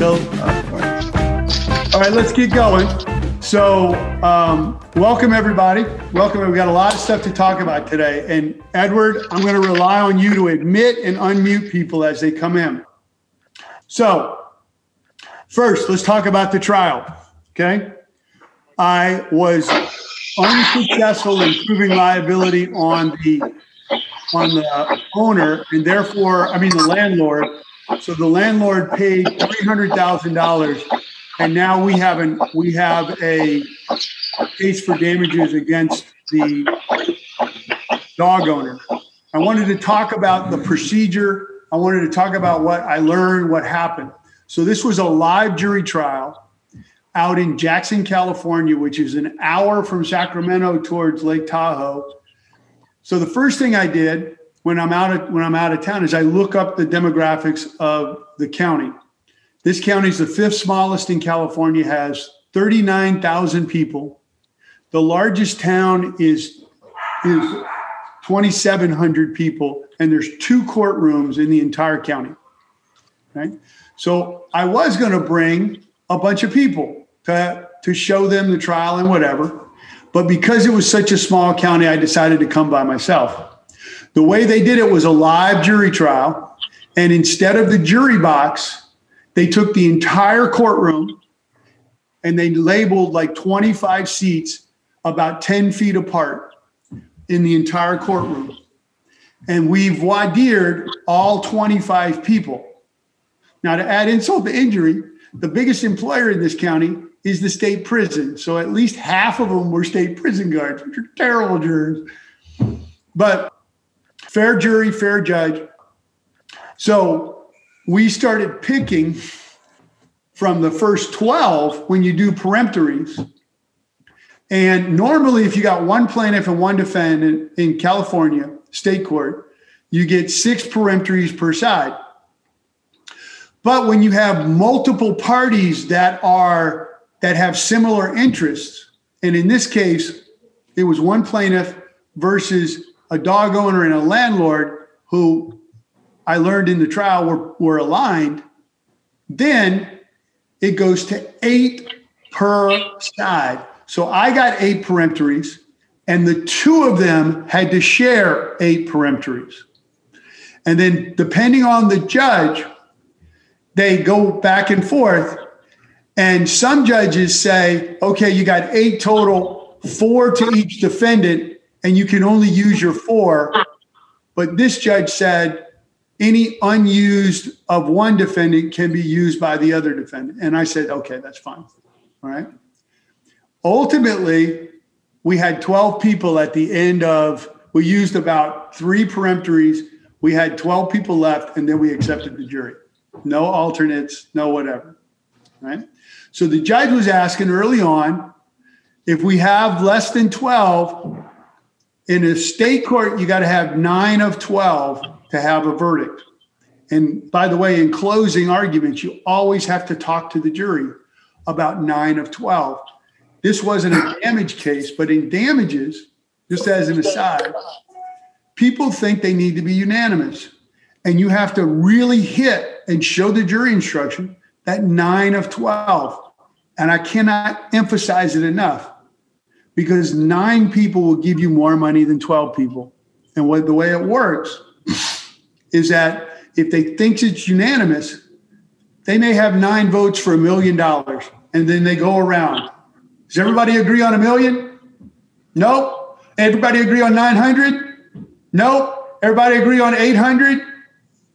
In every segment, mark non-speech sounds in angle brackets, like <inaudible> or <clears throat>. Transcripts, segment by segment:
All right, let's keep going. So, um, welcome everybody. Welcome. We've got a lot of stuff to talk about today. And Edward, I'm going to rely on you to admit and unmute people as they come in. So, first, let's talk about the trial. Okay. I was unsuccessful in proving liability on the on the owner, and therefore, I mean the landlord. So the landlord paid three hundred thousand dollars, and now we have an we have a case for damages against the dog owner. I wanted to talk about the procedure. I wanted to talk about what I learned, what happened. So this was a live jury trial out in Jackson, California, which is an hour from Sacramento towards Lake Tahoe. So the first thing I did when I'm out of when I'm out of town is I look up the demographics of the county. This county is the fifth smallest in California, has 39,000 people. The largest town is is 2,700 people, and there's two courtrooms in the entire county. Right. So I was going to bring a bunch of people to, to show them the trial and whatever. But because it was such a small county, I decided to come by myself. The way they did it was a live jury trial. And instead of the jury box, they took the entire courtroom and they labeled like 25 seats about 10 feet apart in the entire courtroom. And we voir all 25 people. Now, to add insult to injury, the biggest employer in this county is the state prison. So at least half of them were state prison guards, which are terrible jurors. But fair jury, fair judge. So we started picking from the first 12 when you do peremptories. And normally, if you got one plaintiff and one defendant in California state court, you get six peremptories per side. But when you have multiple parties that are that have similar interests, and in this case, it was one plaintiff versus a dog owner and a landlord who I learned in the trial were, were aligned, then it goes to eight per side. So I got eight peremptories, and the two of them had to share eight peremptories. And then, depending on the judge, they go back and forth. And some judges say, okay, you got eight total, four to each defendant, and you can only use your four. But this judge said any unused of one defendant can be used by the other defendant. And I said, okay, that's fine. All right. Ultimately, we had 12 people at the end of, we used about three peremptories. We had 12 people left, and then we accepted the jury no alternates, no whatever. Right. So the judge was asking early on if we have less than 12 in a state court, you got to have nine of 12 to have a verdict. And by the way, in closing arguments, you always have to talk to the jury about nine of 12. This wasn't a damage case, but in damages, just as an aside, people think they need to be unanimous and you have to really hit and show the jury instruction that nine of 12. And I cannot emphasize it enough because nine people will give you more money than 12 people. And what the way it works is that if they think it's unanimous, they may have nine votes for a million dollars and then they go around. Does everybody agree on a million? Nope. Everybody agree on 900? Nope. Everybody agree on 800?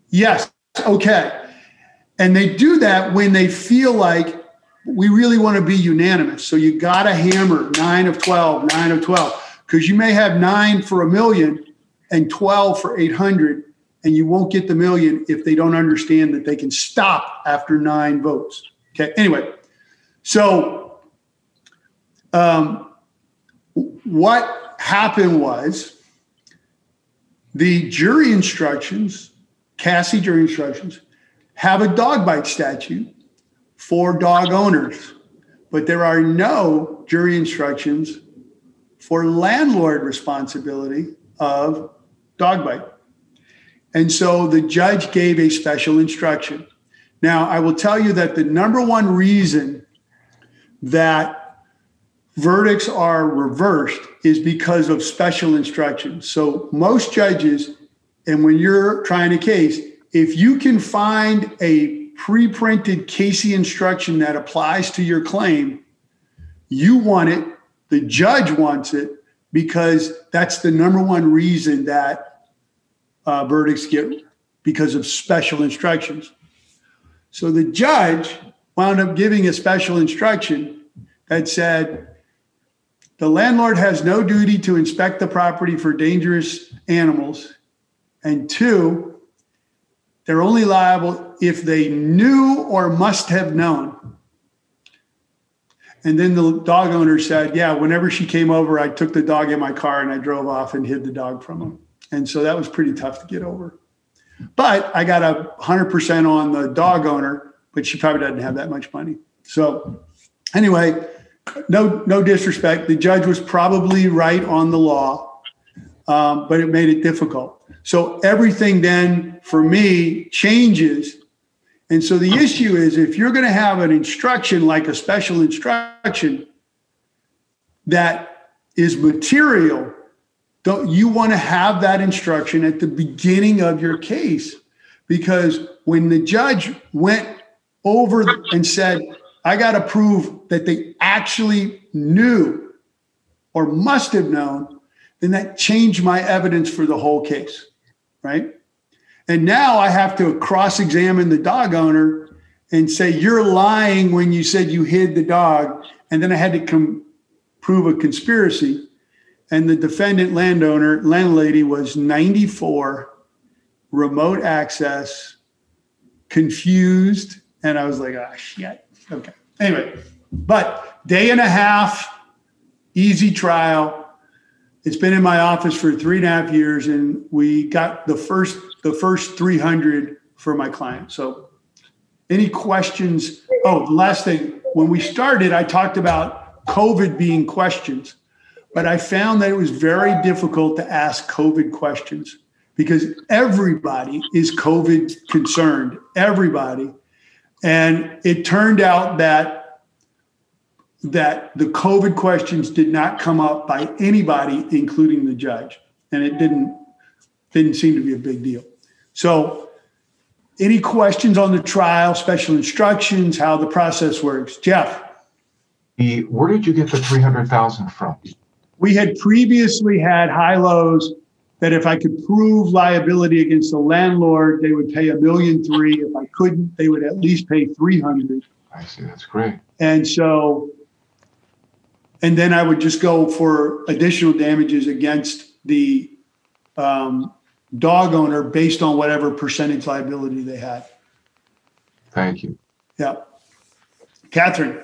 Yes, okay. And they do that when they feel like we really want to be unanimous. So you got to hammer nine of 12, nine of 12, because you may have nine for a million and 12 for 800, and you won't get the million if they don't understand that they can stop after nine votes. Okay, anyway, so um, what happened was the jury instructions CACI jury instructions have a dog bite statute for dog owners, but there are no jury instructions for landlord responsibility of dog bite. And so the judge gave a special instruction. Now, I will tell you that the number one reason that verdicts are reversed is because of special instructions. So, most judges, and when you're trying a case, if you can find a pre printed CACI instruction that applies to your claim, you want it, the judge wants it, because that's the number one reason that uh, verdicts get because of special instructions. So the judge wound up giving a special instruction that said the landlord has no duty to inspect the property for dangerous animals. And two, they're only liable if they knew or must have known. And then the dog owner said, Yeah, whenever she came over, I took the dog in my car and I drove off and hid the dog from him. And so that was pretty tough to get over. But I got a 100% on the dog owner, but she probably doesn't have that much money. So, anyway, no, no disrespect. The judge was probably right on the law, um, but it made it difficult. So, everything then for me changes and so the issue is if you're going to have an instruction like a special instruction that is material, don't you want to have that instruction at the beginning of your case? Because when the judge went over and said, I got to prove that they actually knew or must have known, then that changed my evidence for the whole case, right? And now I have to cross examine the dog owner and say, You're lying when you said you hid the dog. And then I had to come prove a conspiracy. And the defendant landowner, landlady was 94, remote access, confused. And I was like, Oh, shit. Okay. Anyway, but day and a half, easy trial. It's been in my office for three and a half years, and we got the first the first 300 for my client. So, any questions? Oh, the last thing. When we started, I talked about COVID being questions, but I found that it was very difficult to ask COVID questions because everybody is COVID concerned, everybody. And it turned out that that the COVID questions did not come up by anybody, including the judge, and it didn't didn't seem to be a big deal. So, any questions on the trial, special instructions, how the process works? Jeff. The, where did you get the 300,000 from? We had previously had high lows that if I could prove liability against the landlord, they would pay a million three. If I couldn't, they would at least pay 300. I see. That's great. And so, and then I would just go for additional damages against the um, dog owner based on whatever percentage liability they had. Thank you. Yeah. Catherine.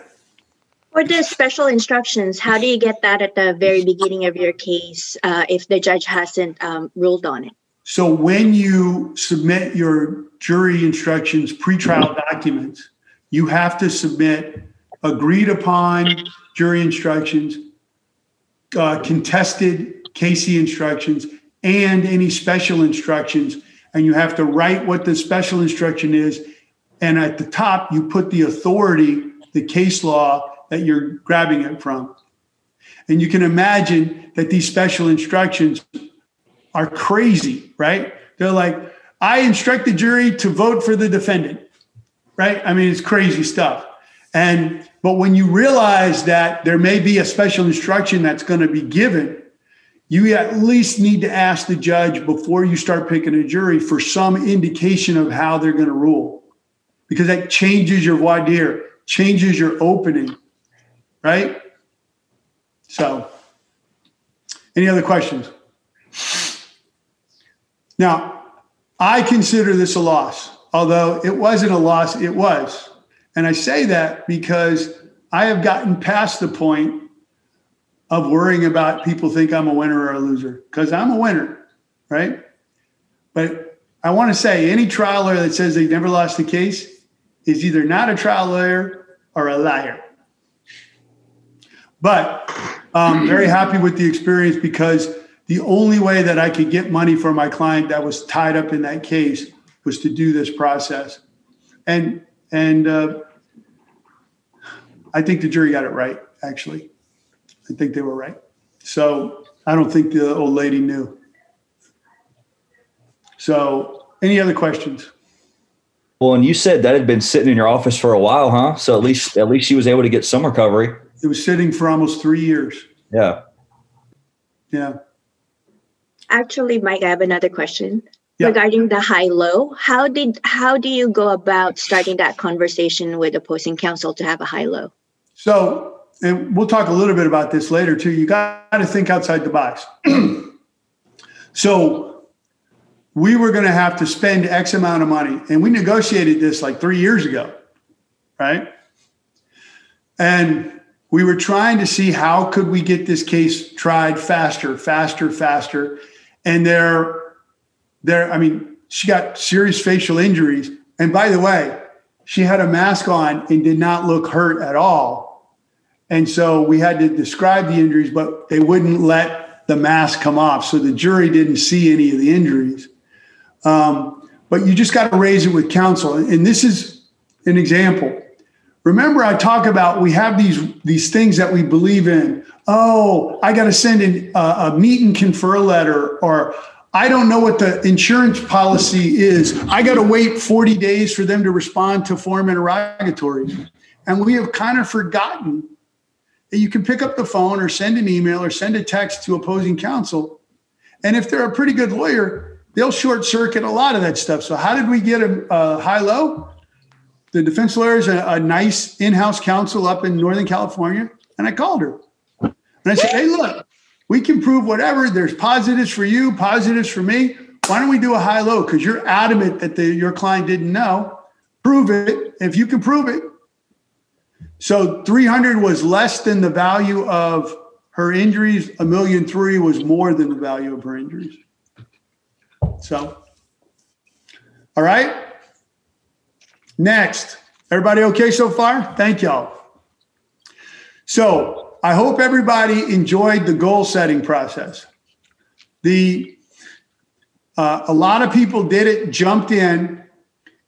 For the special instructions, how do you get that at the very beginning of your case uh, if the judge hasn't um, ruled on it? So when you submit your jury instructions, pretrial documents, you have to submit agreed upon jury instructions, uh, contested CACI instructions, and any special instructions. And you have to write what the special instruction is. And at the top, you put the authority, the case law that you're grabbing it from. And you can imagine that these special instructions are crazy, right? They're like, I instruct the jury to vote for the defendant, right? I mean, it's crazy stuff. And, but when you realize that there may be a special instruction that's going to be given, you at least need to ask the judge before you start picking a jury for some indication of how they're going to rule. Because that changes your voir dire changes your opening right? So any other questions? Now i consider this a loss although it wasn't a loss it was. And i say that because i have gotten past the point of worrying about people think I'm a winner or a loser because I'm a winner, right? But I want to say any trial lawyer that says they've never lost a case is either not a trial lawyer or a liar. But I'm very happy with the experience because the only way that I could get money for my client that was tied up in that case was to do this process. And And uh, I think the jury got it right, actually. I think they were right. So I don't think the old lady knew. So, any other questions? Well, and you said that had been sitting in your office for a while, huh? So at least at least she was able to get some recovery. It was sitting for almost three years. Yeah. Yeah. Actually, Mike, I have another question Yeah. regarding the high low. How did how do you go about starting that conversation with opposing counsel to have a high low? So, and we'll talk a little bit about this later too. You got to think outside the box. <clears throat> so, we were going to have to spend X amount of money, and we negotiated this like three years ago, right? And we were trying to see how could we get this case tried faster, faster, faster. And there, there, I mean, she got serious facial injuries. And by the way, she had a mask on and did not look hurt at all. And so we had to describe the injuries, but they wouldn't let the mask come off. So the jury didn't see any of the injuries. Um, but you just got to raise it with counsel. And this is an example. Remember, I talk about we have these these things that we believe in. Oh, I got to send in a, a meet and confer letter, or I don't know what the insurance policy is. I got to wait 40 days for them to respond to form interrogatories. And we have kind of forgotten you can pick up the phone or send an email or send a text to opposing counsel. And if they're a pretty good lawyer, they'll short circuit a lot of that stuff. So, how did we get a, a high low? The defense lawyer is a, a nice in house counsel up in Northern California. And I called her. And I said, hey, look, we can prove whatever. There's positives for you, positives for me. Why don't we do a high low? Because you're adamant that the, your client didn't know. Prove it. If you can prove it. So 300 was less than the value of her injuries. A million three was more than the value of her injuries. So, all right. Next, everybody okay so far? Thank y'all. So, I hope everybody enjoyed the goal setting process. The uh, a lot of people did it, jumped in,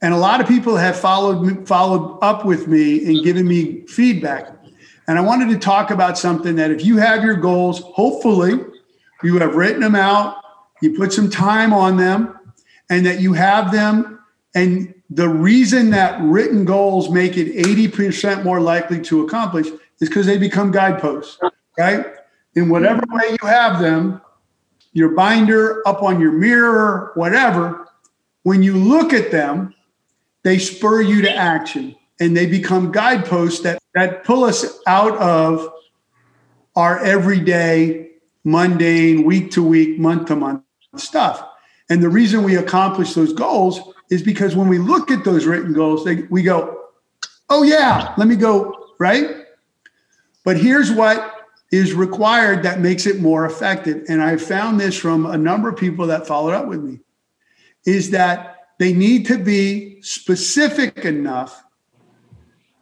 and a lot of people have followed followed up with me and given me feedback. And I wanted to talk about something that if you have your goals, hopefully you have written them out, you put some time on them, and that you have them. And the reason that written goals make it 80% more likely to accomplish is because they become guideposts, right? In whatever way you have them, your binder, up on your mirror, whatever, when you look at them, they spur you to action and they become guideposts that, that pull us out of our everyday, mundane, week to week, month to month stuff. And the reason we accomplish those goals is because when we look at those written goals, they, we go, oh, yeah, let me go, right? But here's what is required that makes it more effective. And I found this from a number of people that followed up with me is that they need to be specific enough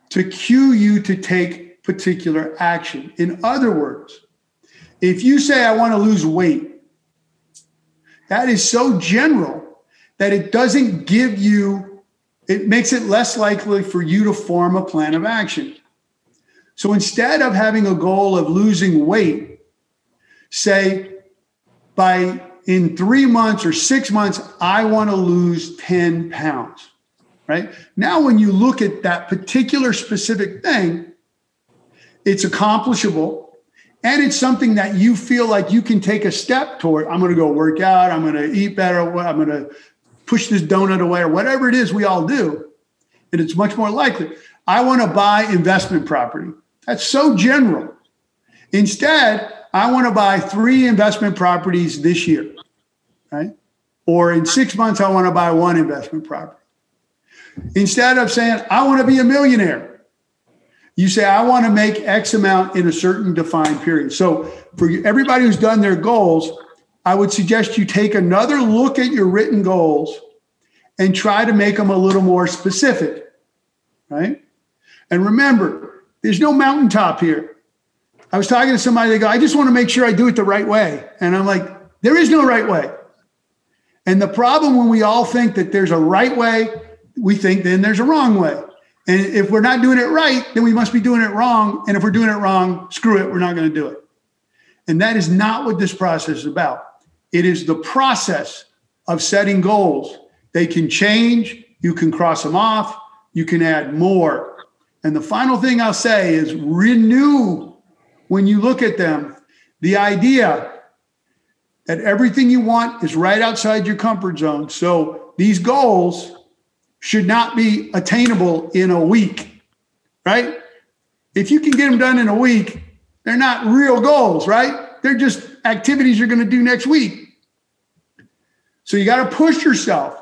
to cue you to take particular action. In other words, if you say, I want to lose weight, that is so general that it doesn't give you, it makes it less likely for you to form a plan of action. So instead of having a goal of losing weight, say by in three months or six months, I want to lose 10 pounds, right? Now, when you look at that particular specific thing, it's accomplishable and it's something that you feel like you can take a step toward. I'm going to go work out, I'm going to eat better, I'm going to push this donut away, or whatever it is we all do. And it's much more likely. I want to buy investment property. That's so general. Instead, I want to buy three investment properties this year, right? Or in six months, I want to buy one investment property. Instead of saying, I want to be a millionaire, you say, I want to make X amount in a certain defined period. So, for everybody who's done their goals, I would suggest you take another look at your written goals and try to make them a little more specific, right? And remember, there's no mountaintop here. I was talking to somebody, they go, I just want to make sure I do it the right way. And I'm like, there is no right way. And the problem when we all think that there's a right way, we think then there's a wrong way. And if we're not doing it right, then we must be doing it wrong. And if we're doing it wrong, screw it, we're not going to do it. And that is not what this process is about. It is the process of setting goals. They can change, you can cross them off, you can add more. And the final thing I'll say is renew when you look at them the idea that everything you want is right outside your comfort zone. So these goals should not be attainable in a week, right? If you can get them done in a week, they're not real goals, right? They're just activities you're going to do next week. So you got to push yourself,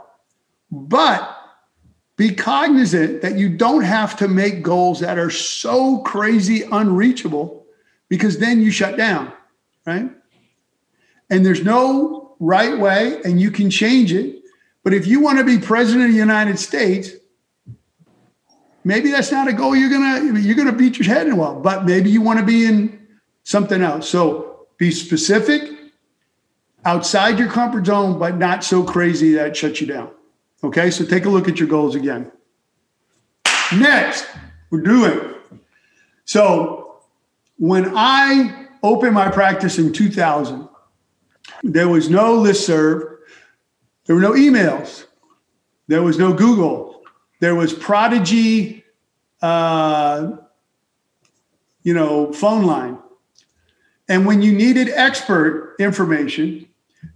but be cognizant that you don't have to make goals that are so crazy unreachable because then you shut down, right? And there's no right way, and you can change it. But if you want to be president of the United States, maybe that's not a goal you're gonna you're gonna beat your head in well. But maybe you want to be in something else. So be specific, outside your comfort zone, but not so crazy that it shuts you down. Okay, so take a look at your goals again. Next, we're doing. So when I opened my practice in 2000, there was no list serve, there were no emails, there was no Google, there was Prodigy, uh, you know, phone line. And when you needed expert information,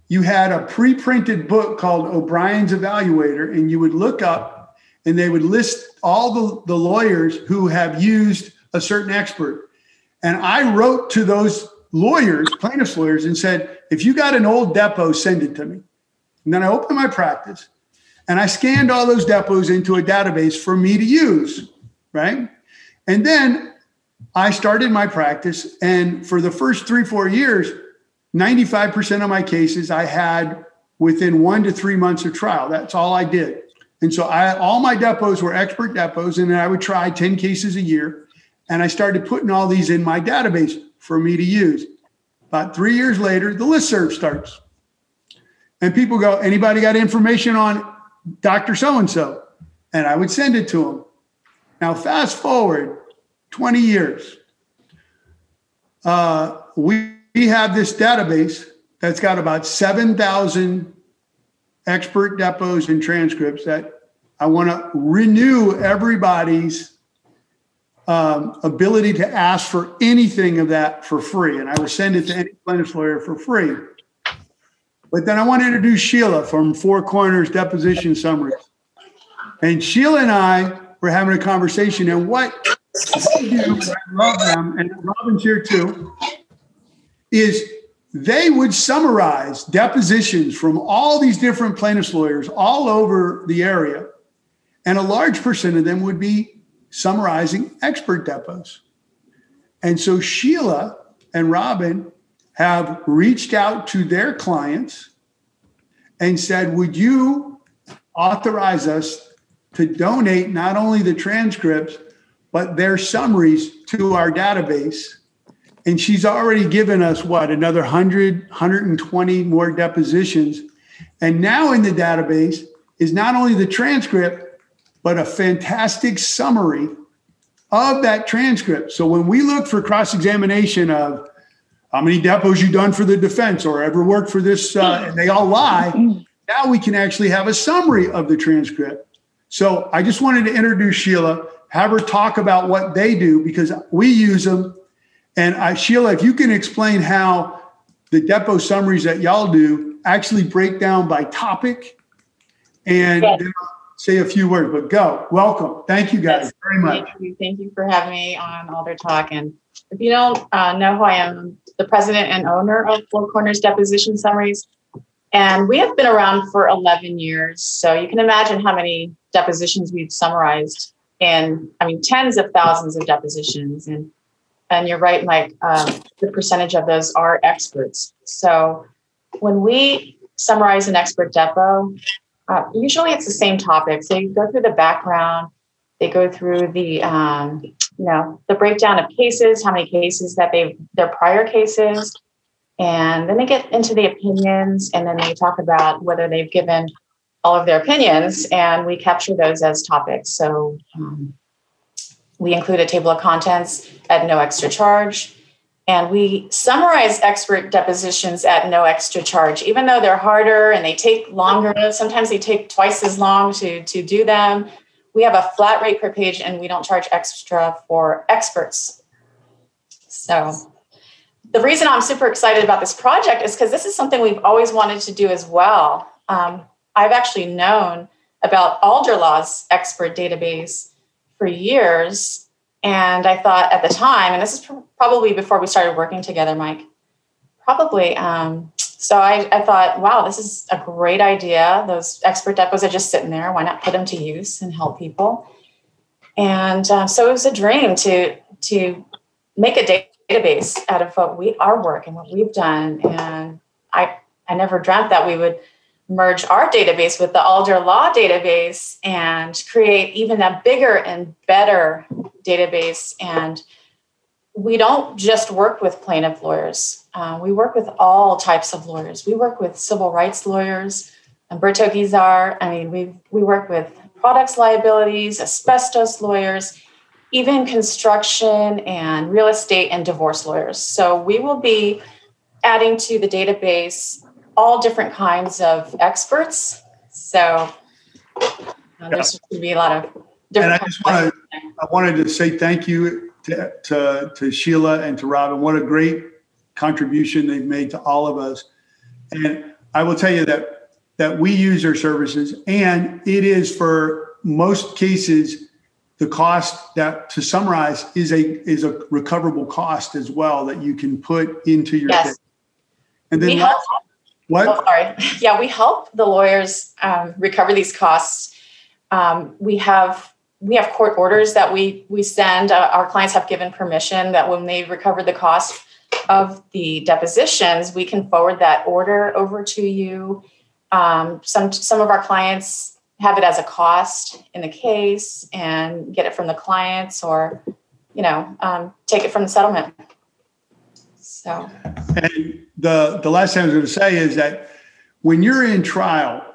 you had a pre printed book called O'Brien's Evaluator, and you would look up and they would list all the, the lawyers who have used a certain expert. And I wrote to those lawyers, plaintiffs' lawyers, and said, if you got an old depo, send it to me. And then I opened my practice and I scanned all those depos into a database for me to use, right? And then I started my practice. And for the first three, four years, 95% of my cases I had within one to three months of trial. That's all I did. And so I all my depos were expert depots, and I would try 10 cases a year. And I started putting all these in my database for me to use. About three years later, the list serve starts. And people go, anybody got information on Dr. So and so? And I would send it to them. Now, fast forward 20 years. Uh, we, we have this database that's got about 7,000 expert depos and transcripts that I want to renew everybody's um, ability to ask for anything of that for free. And I will send it to any plaintiff's lawyer for free. But then I want to introduce Sheila from Four Corners Deposition Summaries. And Sheila and I were having a conversation, and what they do, I love them, and Robin's here too, is they would summarize depositions from all these different plaintiffs' lawyers all over the area. And a large percent of them would be summarizing expert depos. And so Sheila and Robin have reached out to their clients and said, Would you authorize us to donate not only the transcripts, but their summaries to our database? And she's already given us what, another 100, 120 more depositions. And now in the database is not only the transcript, but a fantastic summary of that transcript. So when we look for cross examination of how many depos you done for the defense or ever worked for this, uh, and they all lie, now we can actually have a summary of the transcript. So I just wanted to introduce Sheila, have her talk about what they do because we use them. And I, Sheila, if you can explain how the depo summaries that y'all do actually break down by topic and yes say a few words, but go. Welcome. Thank you guys yes, very much. Thank you. Thank you for having me on Alder Talk. And if you don't uh, know who I am, the president and owner of Four Corners Deposition Summaries. And we have been around for 11 years. So you can imagine how many depositions we've summarized in, I mean, tens of thousands of depositions. And, and you're right, Mike, um, the percentage of those are experts. So when we summarize an expert depo, uh, usually it's the same topics. They go through the background, they go through the um, you know the breakdown of cases, how many cases that they their prior cases, and then they get into the opinions, and then they talk about whether they've given all of their opinions, and we capture those as topics. So um, we include a table of contents at no extra charge. And we summarize expert depositions at no extra charge, even though they're harder and they take longer. Sometimes they take twice as long to, to do them. We have a flat rate per page and we don't charge extra for experts. So, the reason I'm super excited about this project is because this is something we've always wanted to do as well. Um, I've actually known about Alder Law's expert database for years. And I thought at the time, and this is probably before we started working together, Mike, probably. Um, so I, I, thought, wow, this is a great idea. Those expert depos are just sitting there. Why not put them to use and help people? And uh, so it was a dream to to make a database out of what we our work and what we've done. And I I never dreamt that we would merge our database with the Alder Law database and create even a bigger and better database. And we don't just work with plaintiff lawyers, uh, we work with all types of lawyers. We work with civil rights lawyers, Humberto Guizar. I mean, we we work with products liabilities, asbestos lawyers, even construction and real estate and divorce lawyers. So we will be adding to the database all different kinds of experts. So uh, there's going to be a lot of different. And I just wanted, I wanted to say thank you to, to, to Sheila and to Robin. What a great contribution they've made to all of us. And I will tell you that that we use their services, and it is for most cases the cost that to summarize is a is a recoverable cost as well that you can put into your yes. And then we last, what? Oh, sorry. <laughs> Yeah, we help the lawyers um, recover these costs. Um, we have we have court orders that we we send. Uh, our clients have given permission that when they recover the cost of the depositions, we can forward that order over to you. Um, some some of our clients have it as a cost in the case and get it from the clients, or you know, um, take it from the settlement. So, and the the last thing I was going to say is that when you're in trial,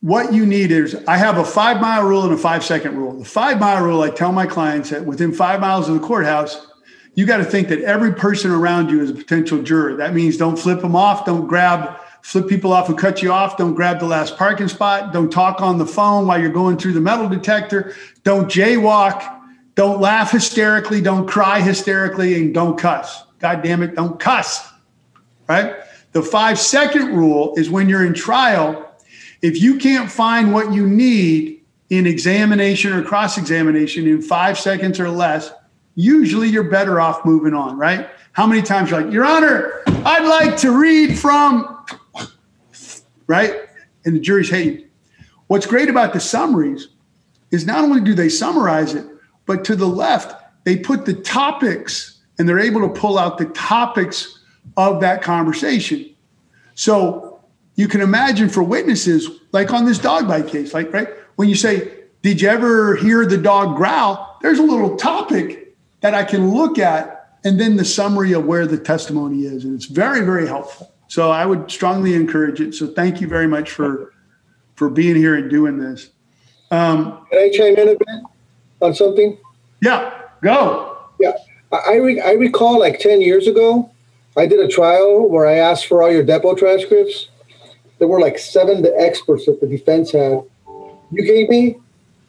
what you need is I have a five mile rule and a five second rule. The five mile rule, I tell my clients that within five miles of the courthouse, you got to think that every person around you is a potential juror. That means don't flip them off, don't grab, flip people off who cut you off, don't grab the last parking spot, don't talk on the phone while you're going through the metal detector, don't jaywalk don't laugh hysterically, don't cry hysterically, and don't cuss. God damn it, don't cuss. Right? The five second rule is when you're in trial, if you can't find what you need in examination or cross examination in five seconds or less, usually you're better off moving on, right? How many times you're like, Your Honor, I'd like to read from, right? And the jury's hating. What's great about the summaries is not only do they summarize it, but to the left, they put the topics and they're able to pull out the topics of that conversation. So you can imagine for witnesses, like on this dog bite case, like, right? When you say, Did you ever hear the dog growl? There's a little topic that I can look at and then the summary of where the testimony is. And it's very, very helpful. So I would strongly encourage it. So thank you very much for for being here and doing this. Um, Can I chime in a bit? On something? Yeah, go. Yeah, I re- I recall like ten years ago, I did a trial where I asked for all your depo transcripts. There were like seven the experts that the defense had. You gave me,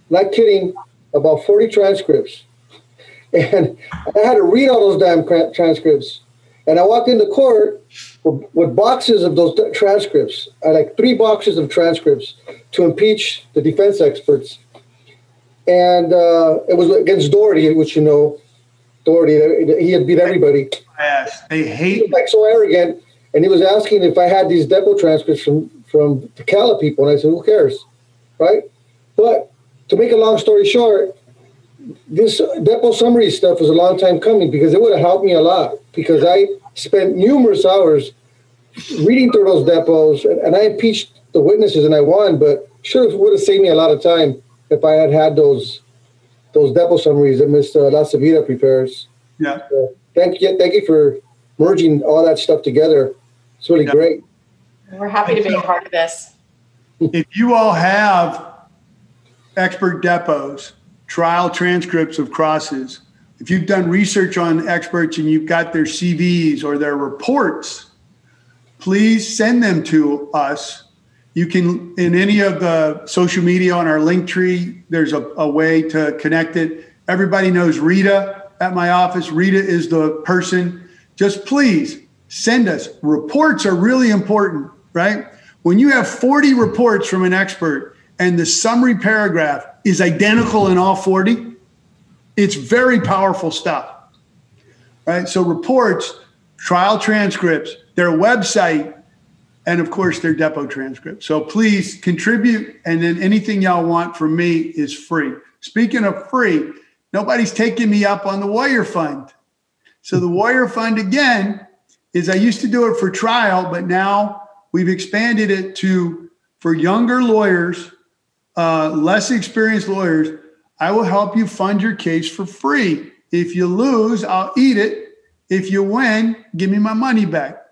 not kidding, about forty transcripts, <laughs> and I had to read all those damn transcripts. And I walked into court with, with boxes of those transcripts. I like three boxes of transcripts to impeach the defense experts and uh, it was against Doherty, which you know, Doherty, He had beat everybody. Yes, they hate. like so arrogant, and he was asking if I had these depo transcripts from from the CAALA people, and I said, "Who cares?" Right? But to make a long story short, this depo summary stuff was a long time coming because it would have helped me a lot because I spent numerous hours reading through those depos, and, and I impeached the witnesses, and I won, but sure would have saved me a lot of time if I had had those those depo summaries that Mr. Lasavita prepares. Yeah. So thank you, thank you for merging all that stuff together. It's really yeah. great. We're happy to be a part of this. If you all have expert depos, trial transcripts of crosses. If you've done research on experts and you've got their CVs or their reports, please send them to us. You can, in any of the social media on our link tree, there's a, a way to connect it. Everybody knows Rita at my office. Rita is the person. Just please send us. Reports are really important, right? When you have 40 reports from an expert and the summary paragraph is identical in all 40, it's very powerful stuff. Right? So reports, trial transcripts, their website, and of course their depo transcript. So please contribute and then anything y'all want from me is free. Speaking of free, nobody's taking me up on the Warrior Fund. So the Warrior Fund again is I used to do it for trial, but now we've expanded it to for younger lawyers, uh, less experienced lawyers I will help you fund your case for free. If you lose, I'll eat it. If you win, give me my money back.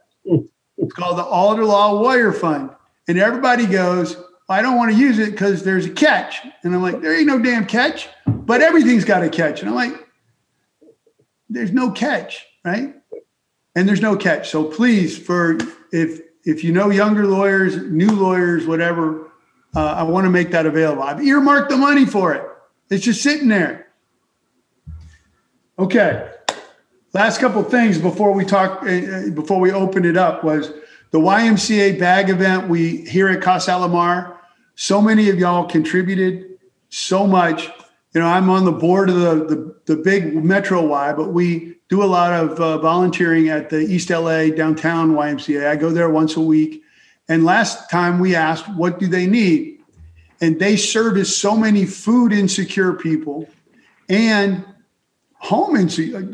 It's called the Alder Law Warrior Fund. And everybody goes, I don't want to use it because there's a catch. And I'm like, there ain't no damn catch, but everything's got a catch. And I'm like, there's no catch, right? And there's no catch. So please, for if if you know younger lawyers, new lawyers, whatever, uh, I want to make that available. I've earmarked the money for it. It's just sitting there. Okay. Last couple things before we talk, uh, before we open it up was the YMCA bag event we here at Casa Alamar. So many of y'all contributed so much. You know, I'm on the board of the, the, the big Metro Y, but we do a lot of uh, volunteering at the East LA downtown YMCA. I go there once a week. And last time we asked, what do they need? and they service so many food insecure people and home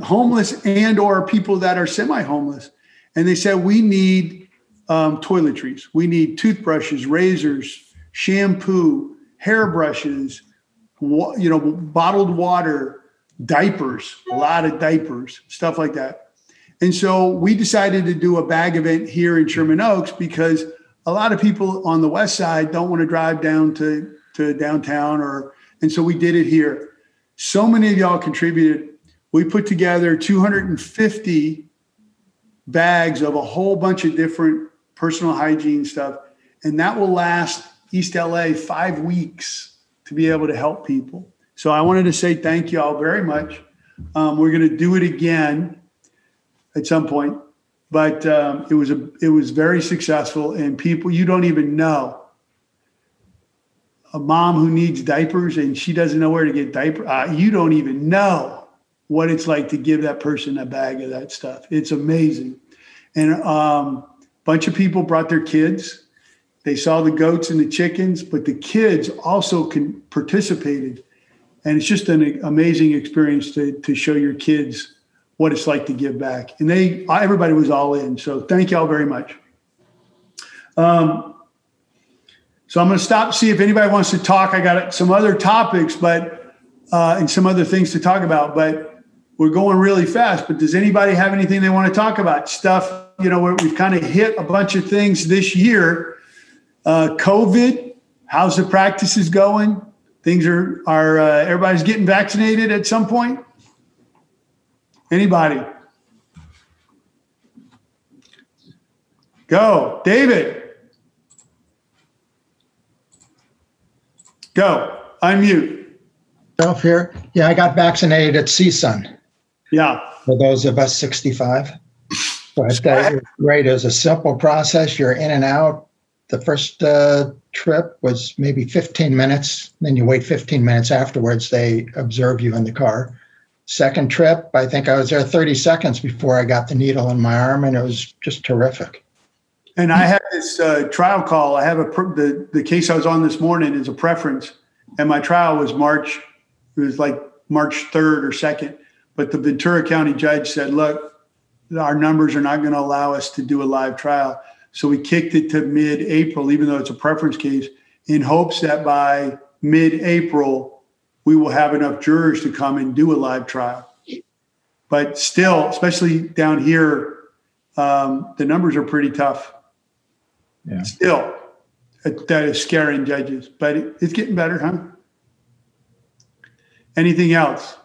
homeless and or people that are semi-homeless and they said we need um, toiletries we need toothbrushes razors shampoo hairbrushes wa- you know bottled water diapers a lot of diapers stuff like that and so we decided to do a bag event here in sherman oaks because a lot of people on the west side don't want to drive down to, to downtown or and so we did it here. So many of y'all contributed. We put together 250 bags of a whole bunch of different personal hygiene stuff. And that will last East LA five weeks to be able to help people. So I wanted to say thank you all very much. Um, we're going to do it again at some point but um, it was a it was very successful and people you don't even know a mom who needs diapers and she doesn't know where to get diaper uh, you don't even know what it's like to give that person a bag of that stuff it's amazing and a um, bunch of people brought their kids they saw the goats and the chickens but the kids also can participated and it's just an amazing experience to, to show your kids what it's like to give back. And they, everybody was all in. So thank y'all very much. Um, so I'm going to stop, see if anybody wants to talk. I got some other topics, but, uh, and some other things to talk about, but we're going really fast. But does anybody have anything they want to talk about? Stuff, you know, we've kind of hit a bunch of things this year. Uh, COVID, how's the practices going? Things are, are, uh, everybody's getting vaccinated at some point? Anybody? Go, David. Go, unmute. Self here. Yeah, I got vaccinated at CSUN. Yeah. For those of us 65. But uh, great. It was a simple process. You're in and out. The first uh, trip was maybe 15 minutes. Then you wait 15 minutes afterwards. They observe you in the car. Second trip, I think I was there 30 seconds before I got the needle in my arm, and it was just terrific. And I had this uh, trial call. I have a the the case I was on this morning is a preference, and my trial was March. It was like March third or second. But the Ventura County judge said, "Look, our numbers are not going to allow us to do a live trial." So we kicked it to mid-April, even though it's a preference case, in hopes that by mid-April we will have enough jurors to come and do a live trial. But still, especially down here, um, the numbers are pretty tough. Yeah. Still, that is scaring judges, but it's getting better, huh? Anything else?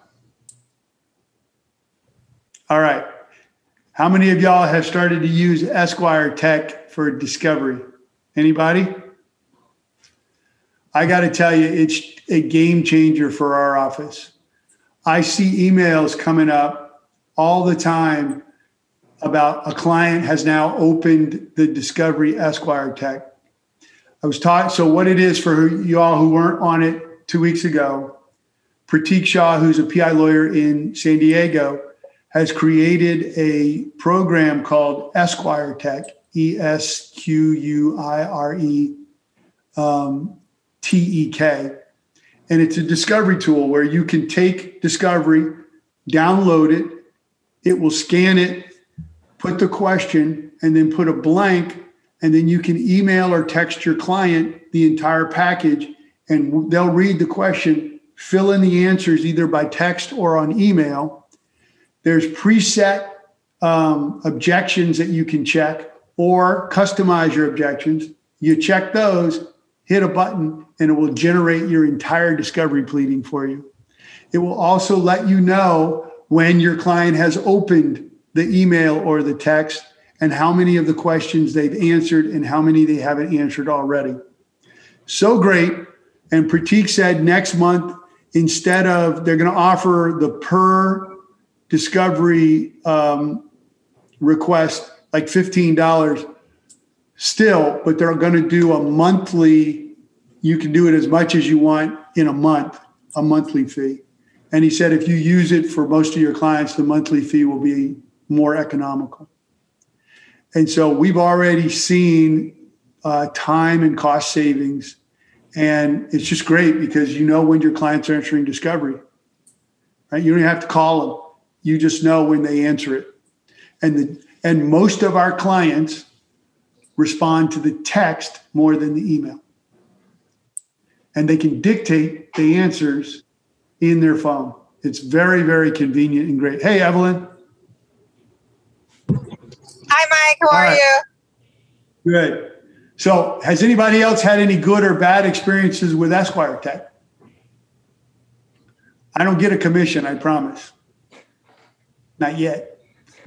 All right. How many of y'all have started to use EsquireTek for discovery? Anybody? I got to tell you, it's a game changer for our office. I see emails coming up all the time about a client has now opened the Discovery EsquireTek. I was taught, so what it is for you all who weren't on it two weeks ago, Pratik Shah, who's a PI lawyer in San Diego, has created a program called EsquireTek, E S Q U I R E um, T E K. And it's a discovery tool where you can take discovery, download it, it will scan it, put the question, and then put a blank. And then you can email or text your client the entire package, and they'll read the question, fill in the answers either by text or on email. There's preset um, objections that you can check or customize your objections. You check those, hit a button, and it will generate your entire discovery pleading for you. It will also let you know when your client has opened the email or the text and how many of the questions they've answered and how many they haven't answered already. So great. And Pratik said next month, instead of they're going to offer the per discovery um, request like $15 still, but they're going to do a monthly, you can do it as much as you want in a month, a monthly fee. And he said if you use it for most of your clients, the monthly fee will be more economical. And so we've already seen uh, time and cost savings. And it's just great because you know when your clients are entering discovery, right? You don't have to call them. You just know when they answer it. And the, and most of our clients respond to the text more than the email. And they can dictate the answers in their phone. It's very, very convenient and great. Hey, Evelyn. Hi, Mike. How are you? Good. So, has anybody else had any good or bad experiences with EsquireTek? I don't get a commission, I promise. Not yet. <laughs>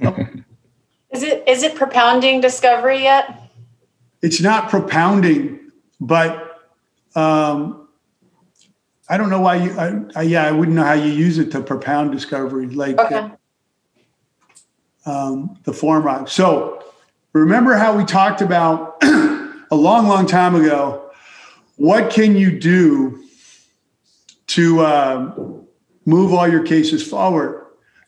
Is it is it propounding discovery yet? It's not propounding, but um, I don't know why you. I, I, yeah, I wouldn't know how you use it to propound discovery, like Okay. um, the form rog. So remember how we talked about <clears throat> a long, long time ago. What can you do to um, move all your cases forward?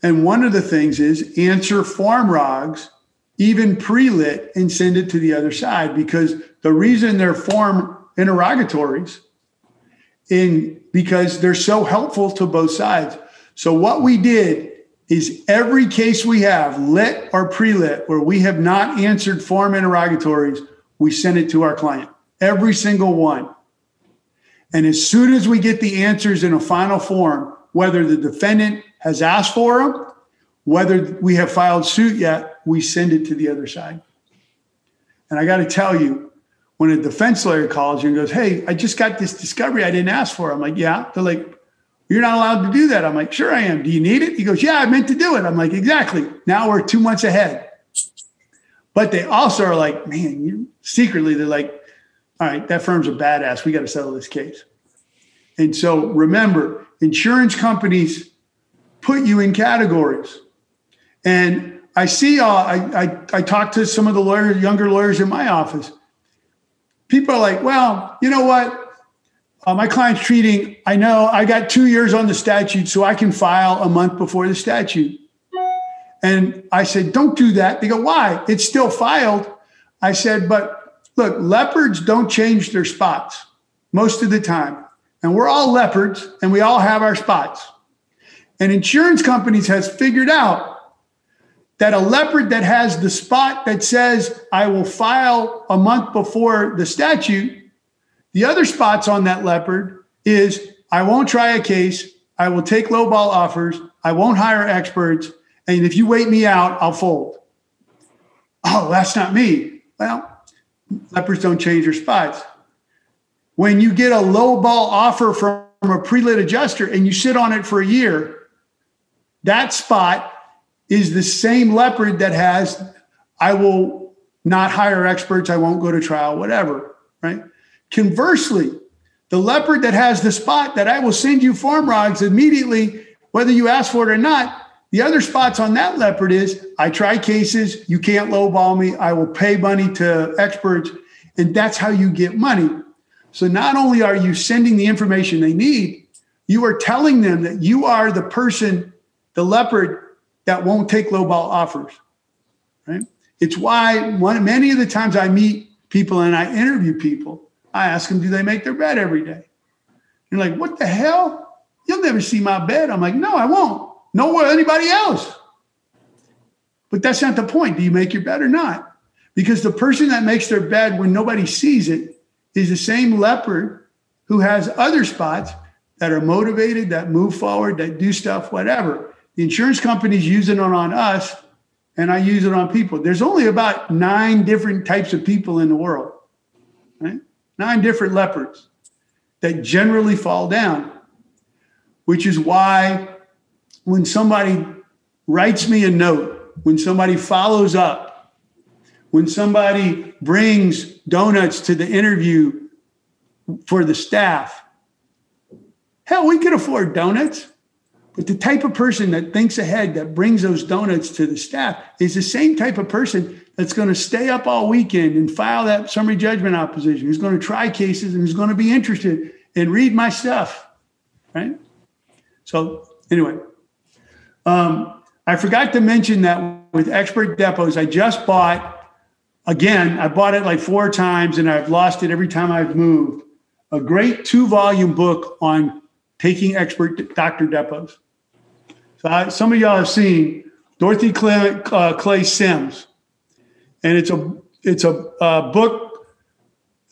And one of the things is answer form rogs, even pre-lit, and send it to the other side because the reason they're form interrogatories in because they're so helpful to both sides. So what we did is every case we have, lit or pre-lit, where we have not answered form interrogatories, we send it to our client. Every single one. And as soon as we get the answers in a final form, whether the defendant has asked for them, whether we have filed suit yet, we send it to the other side. And I got to tell you, when a defense lawyer calls you and goes, Hey, I just got this discovery I didn't ask for. I'm like, Yeah. They're like, You're not allowed to do that. I'm like, Sure, I am. Do you need it? He goes, Yeah, I meant to do it. I'm like, Exactly. Now we're two months ahead. But they also are like, Man, you secretly, they're like, All right, that firm's a badass. We got to settle this case. And so remember, insurance companies put you in categories. And I see, uh, I, I, I talk to some of the lawyers, younger lawyers in my office. People are like, well, you know what? Uh, my client's treating, I know I got two years on the statute, so I can file a month before the statute. And I said, don't do that. They go, why? It's still filed. I said, but look, leopards don't change their spots most of the time. And we're all leopards and we all have our spots. And insurance companies has figured out that a leopard that has the spot that says I will file a month before the statute, the other spots on that leopard is I won't try a case, I will take lowball offers, I won't hire experts, and if you wait me out, I'll fold. Oh, that's not me. Well, leopards don't change their spots. When you get a lowball offer from a pre-lit adjuster and you sit on it for a year, that spot is the same leopard that has, I will not hire experts, I won't go to trial, whatever, right? Conversely, the leopard that has the spot that I will send you form rogs immediately, whether you ask for it or not, the other spots on that leopard is I try cases, you can't lowball me, I will pay money to experts, and that's how you get money. So not only are you sending the information they need, you are telling them that you are the person, the leopard that won't take lowball offers. Right? It's why one, many of the times I meet people and I interview people, I ask them, do they make their bed every day? You're like, what the hell? You'll never see my bed. I'm like, no, I won't. Nor will anybody else. But that's not the point. Do you make your bed or not? Because the person that makes their bed when nobody sees it is the same leopard who has other spots that are motivated, that move forward, that do stuff, whatever. The insurance companies use it on us, and I use it on people. There's only about nine different types of people in the world, right? Nine different leopards that generally fall down, which is why when somebody writes me a note, when somebody follows up, when somebody brings donuts to the interview for the staff, hell, we could afford donuts. But the type of person that thinks ahead, that brings those donuts to the staff, is the same type of person that's going to stay up all weekend and file that summary judgment opposition, who's going to try cases and who's going to be interested and read my stuff. Right? So, anyway, um, I forgot to mention that with expert depos, I just bought, again, I bought it like four times and I've lost it every time I've moved. A great two volume book on taking expert doctor depos. I, some of y'all have seen Dorothy Clay, uh, Clay Sims, and it's a it's a uh, book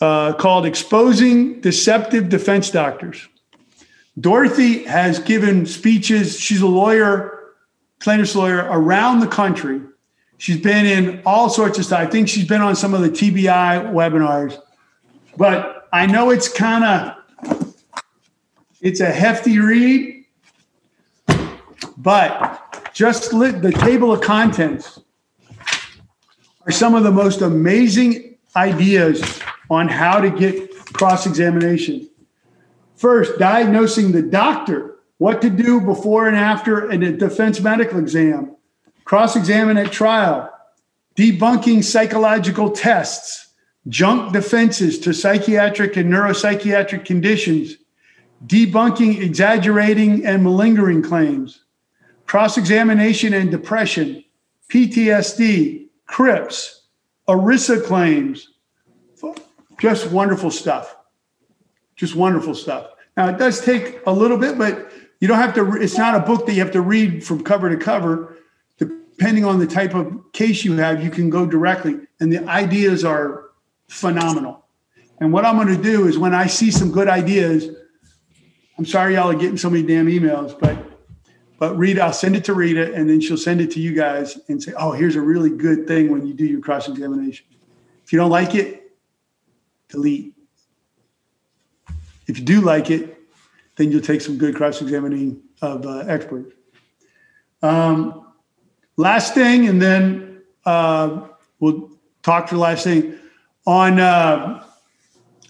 uh, called "Exposing Deceptive Defense Doctors." Dorothy has given speeches. She's a lawyer, plaintiff's lawyer around the country. She's been in all sorts of stuff. I think she's been on some of the TBI webinars, but I know it's kind of it's a hefty read but just lit the table of contents are some of the most amazing ideas on how to get cross examination. First, diagnosing the doctor, what to do before and after a defense medical exam, cross examine at trial, debunking psychological tests, junk defenses to psychiatric and neuropsychiatric conditions, debunking exaggerating and malingering claims, cross examination and depression, PTSD, CRPS, ERISA claims. Just wonderful stuff. Just wonderful stuff. Now, it does take a little bit, but you don't have to, it's not a book that you have to read from cover to cover. Depending on the type of case you have, you can go directly, and the ideas are phenomenal. And what I'm going to do is when I see some good ideas, I'm sorry y'all are getting so many damn emails, but but Rita, I'll send it to Rita, and then she'll send it to you guys and say, "Oh, here's a really good thing when you do your cross examination." If you don't like it, delete. If you do like it, then you'll take some good cross examining of uh, experts. Um, last thing, and then uh, we'll talk for the last thing. On, uh,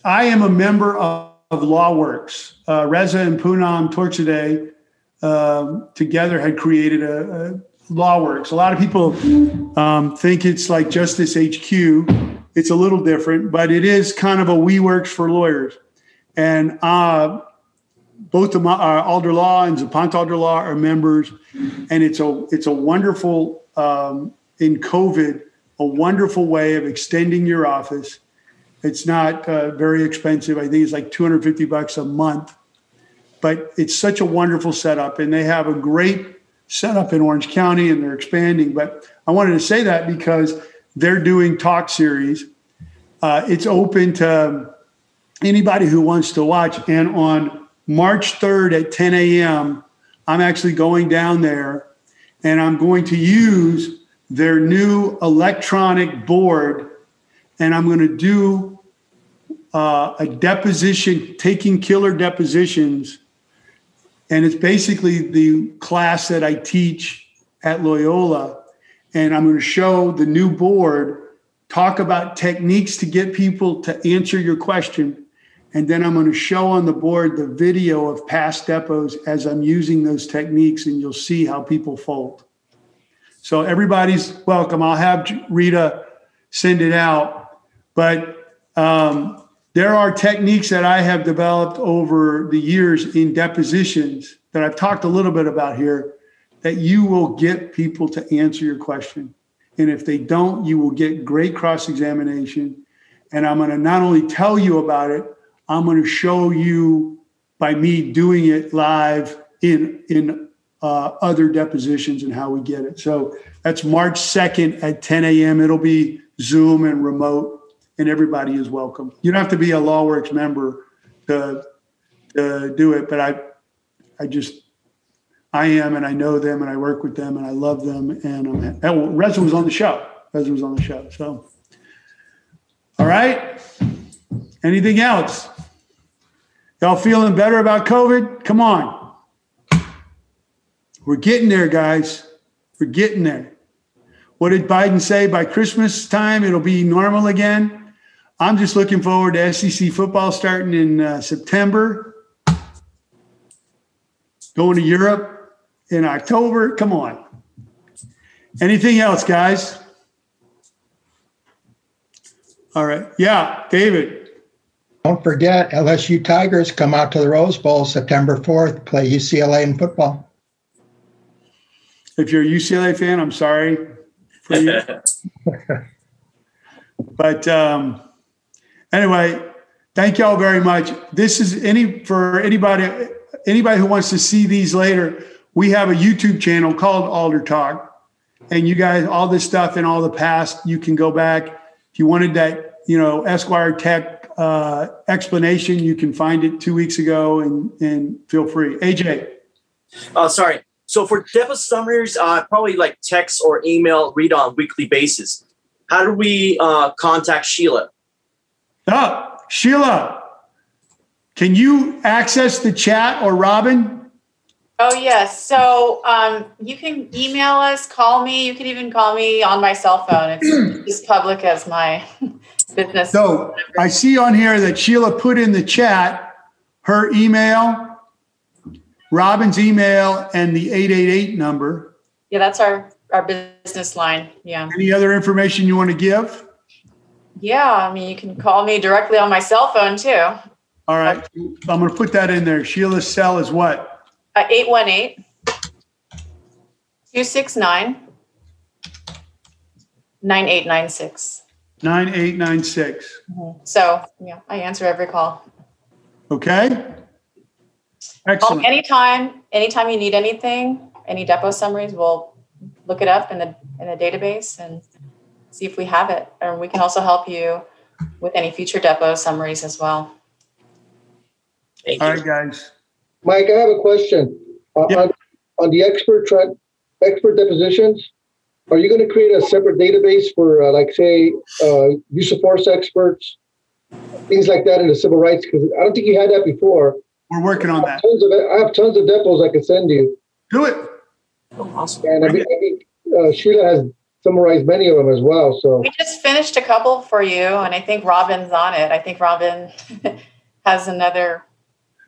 I am a member of, of LawWorks. Uh, Reza and Poonam Torkzadeh um, together had created a, a LawWorks. A lot of people um, think it's like Justice HQ. It's a little different, but it is kind of a we works for lawyers. And uh, both the uh, Alder Law and Zapont Alder Law are members, and it's a it's a wonderful um, in COVID a wonderful way of extending your office. It's not uh, very expensive. I think it's like 250 bucks a month but it's such a wonderful setup, and they have a great setup in Orange County, and they're expanding. But I wanted to say that because they're doing talk series. Uh, it's open to anybody who wants to watch. And on March 3rd at 10 a.m., I'm actually going down there and I'm going to use their new electronic board and I'm going to do uh, a deposition, taking killer depositions And it's basically the class that I teach at Loyola. And I'm going to show the new board, talk about techniques to get people to answer your question. And then I'm going to show on the board the video of past depos as I'm using those techniques, and you'll see how people fold. So everybody's welcome. I'll have Rita send it out. But um, there are techniques that I have developed over the years in depositions that I've talked a little bit about here that you will get people to answer your question. And if they don't, you will get great cross examination. And I'm going to not only tell you about it, I'm going to show you by me doing it live in in uh, other depositions and how we get it. So that's March 2nd at 10 a.m. It'll be Zoom and remote, and everybody is welcome. You don't have to be a LawWorks member to, to do it, but I, I just, I am, and I know them, and I work with them, and I love them, and I'm. Oh, Reza was on the show. Reza was on the show. So, all right. Anything else? Y'all feeling better about COVID? Come on. We're getting there, guys. We're getting there. What did Biden say? By Christmas time, it'll be normal again. I'm just looking forward to SEC football starting in uh, September. Going to Europe in October. Come on. Anything else, guys? All right. Yeah, David. Don't forget, LSU Tigers come out to the Rose Bowl September 4th, play UCLA in football. If you're a UCLA fan, I'm sorry for you. <laughs> but um, anyway, thank y'all very much. This is any for anybody anybody who wants to see these later. We have a YouTube channel called Alder Talk, and you guys, all this stuff in all the past, you can go back. If you wanted that, you know, EsquireTek uh, explanation, you can find it two weeks ago, and and feel free. AJ. Uh, sorry. So for depo summaries, uh, probably like text or email read on weekly basis. How do we uh, contact Sheila? Oh, Sheila, can you access the chat or Robin? Oh yes. So um, you can email us, call me. You can even call me on my cell phone. It's <clears throat> as public as my <laughs> business. So I see on here that Sheila put in the chat her email Robin's email and the 888 number. Yeah, that's our, our business line. Yeah. Any other information you want to give? Yeah, I mean, you can call me directly on my cell phone too. All right. I'm going to put that in there. Sheila's cell is what? Uh, 818 269 9896. 9896. Mm-hmm. So, yeah, I answer every call. Okay. Excellent. Um, anytime, anytime you need anything, any depo summaries, we'll look it up in the in the database and see if we have it. And we can also help you with any future depo summaries as well. Thank All right, guys. Mike, I have a question. Uh, on, on the expert tra- expert depositions, are you going to create a separate database for, uh, like, say, uh, use of force experts, things like that in the civil rights? Because I don't think you had that before. We're working on that. Tons of, I have tons of depos I can send you. Do it. Oh, awesome. And I think, I think uh, Sheila has summarized many of them as well. So we just finished a couple for you, and I think Robin's on it. I think Robin <laughs> has another.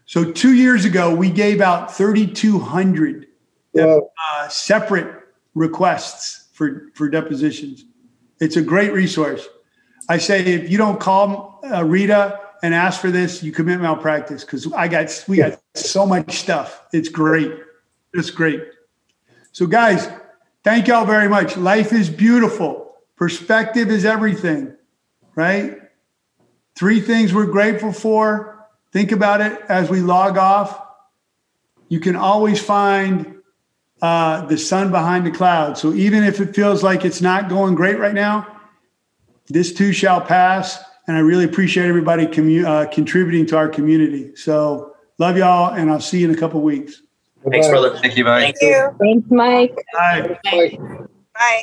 So two years ago, we gave out 3,200 uh, separate requests for for depositions. It's a great resource. I say if you don't call uh, Rita and ask for this, you commit malpractice because I got we got so much stuff. It's great. It's great. So guys, thank y'all very much. Life is beautiful. Perspective is everything, right? Three things we're grateful for. Think about it as we log off. You can always find uh, the sun behind the clouds. So even if it feels like it's not going great right now, this too shall pass and I really appreciate everybody commu- uh, contributing to our community. So love y'all, and I'll see you in a couple weeks. Thanks, brother. Thank you, Mike. Thank you. Thanks, Mike. Bye. Bye. Bye.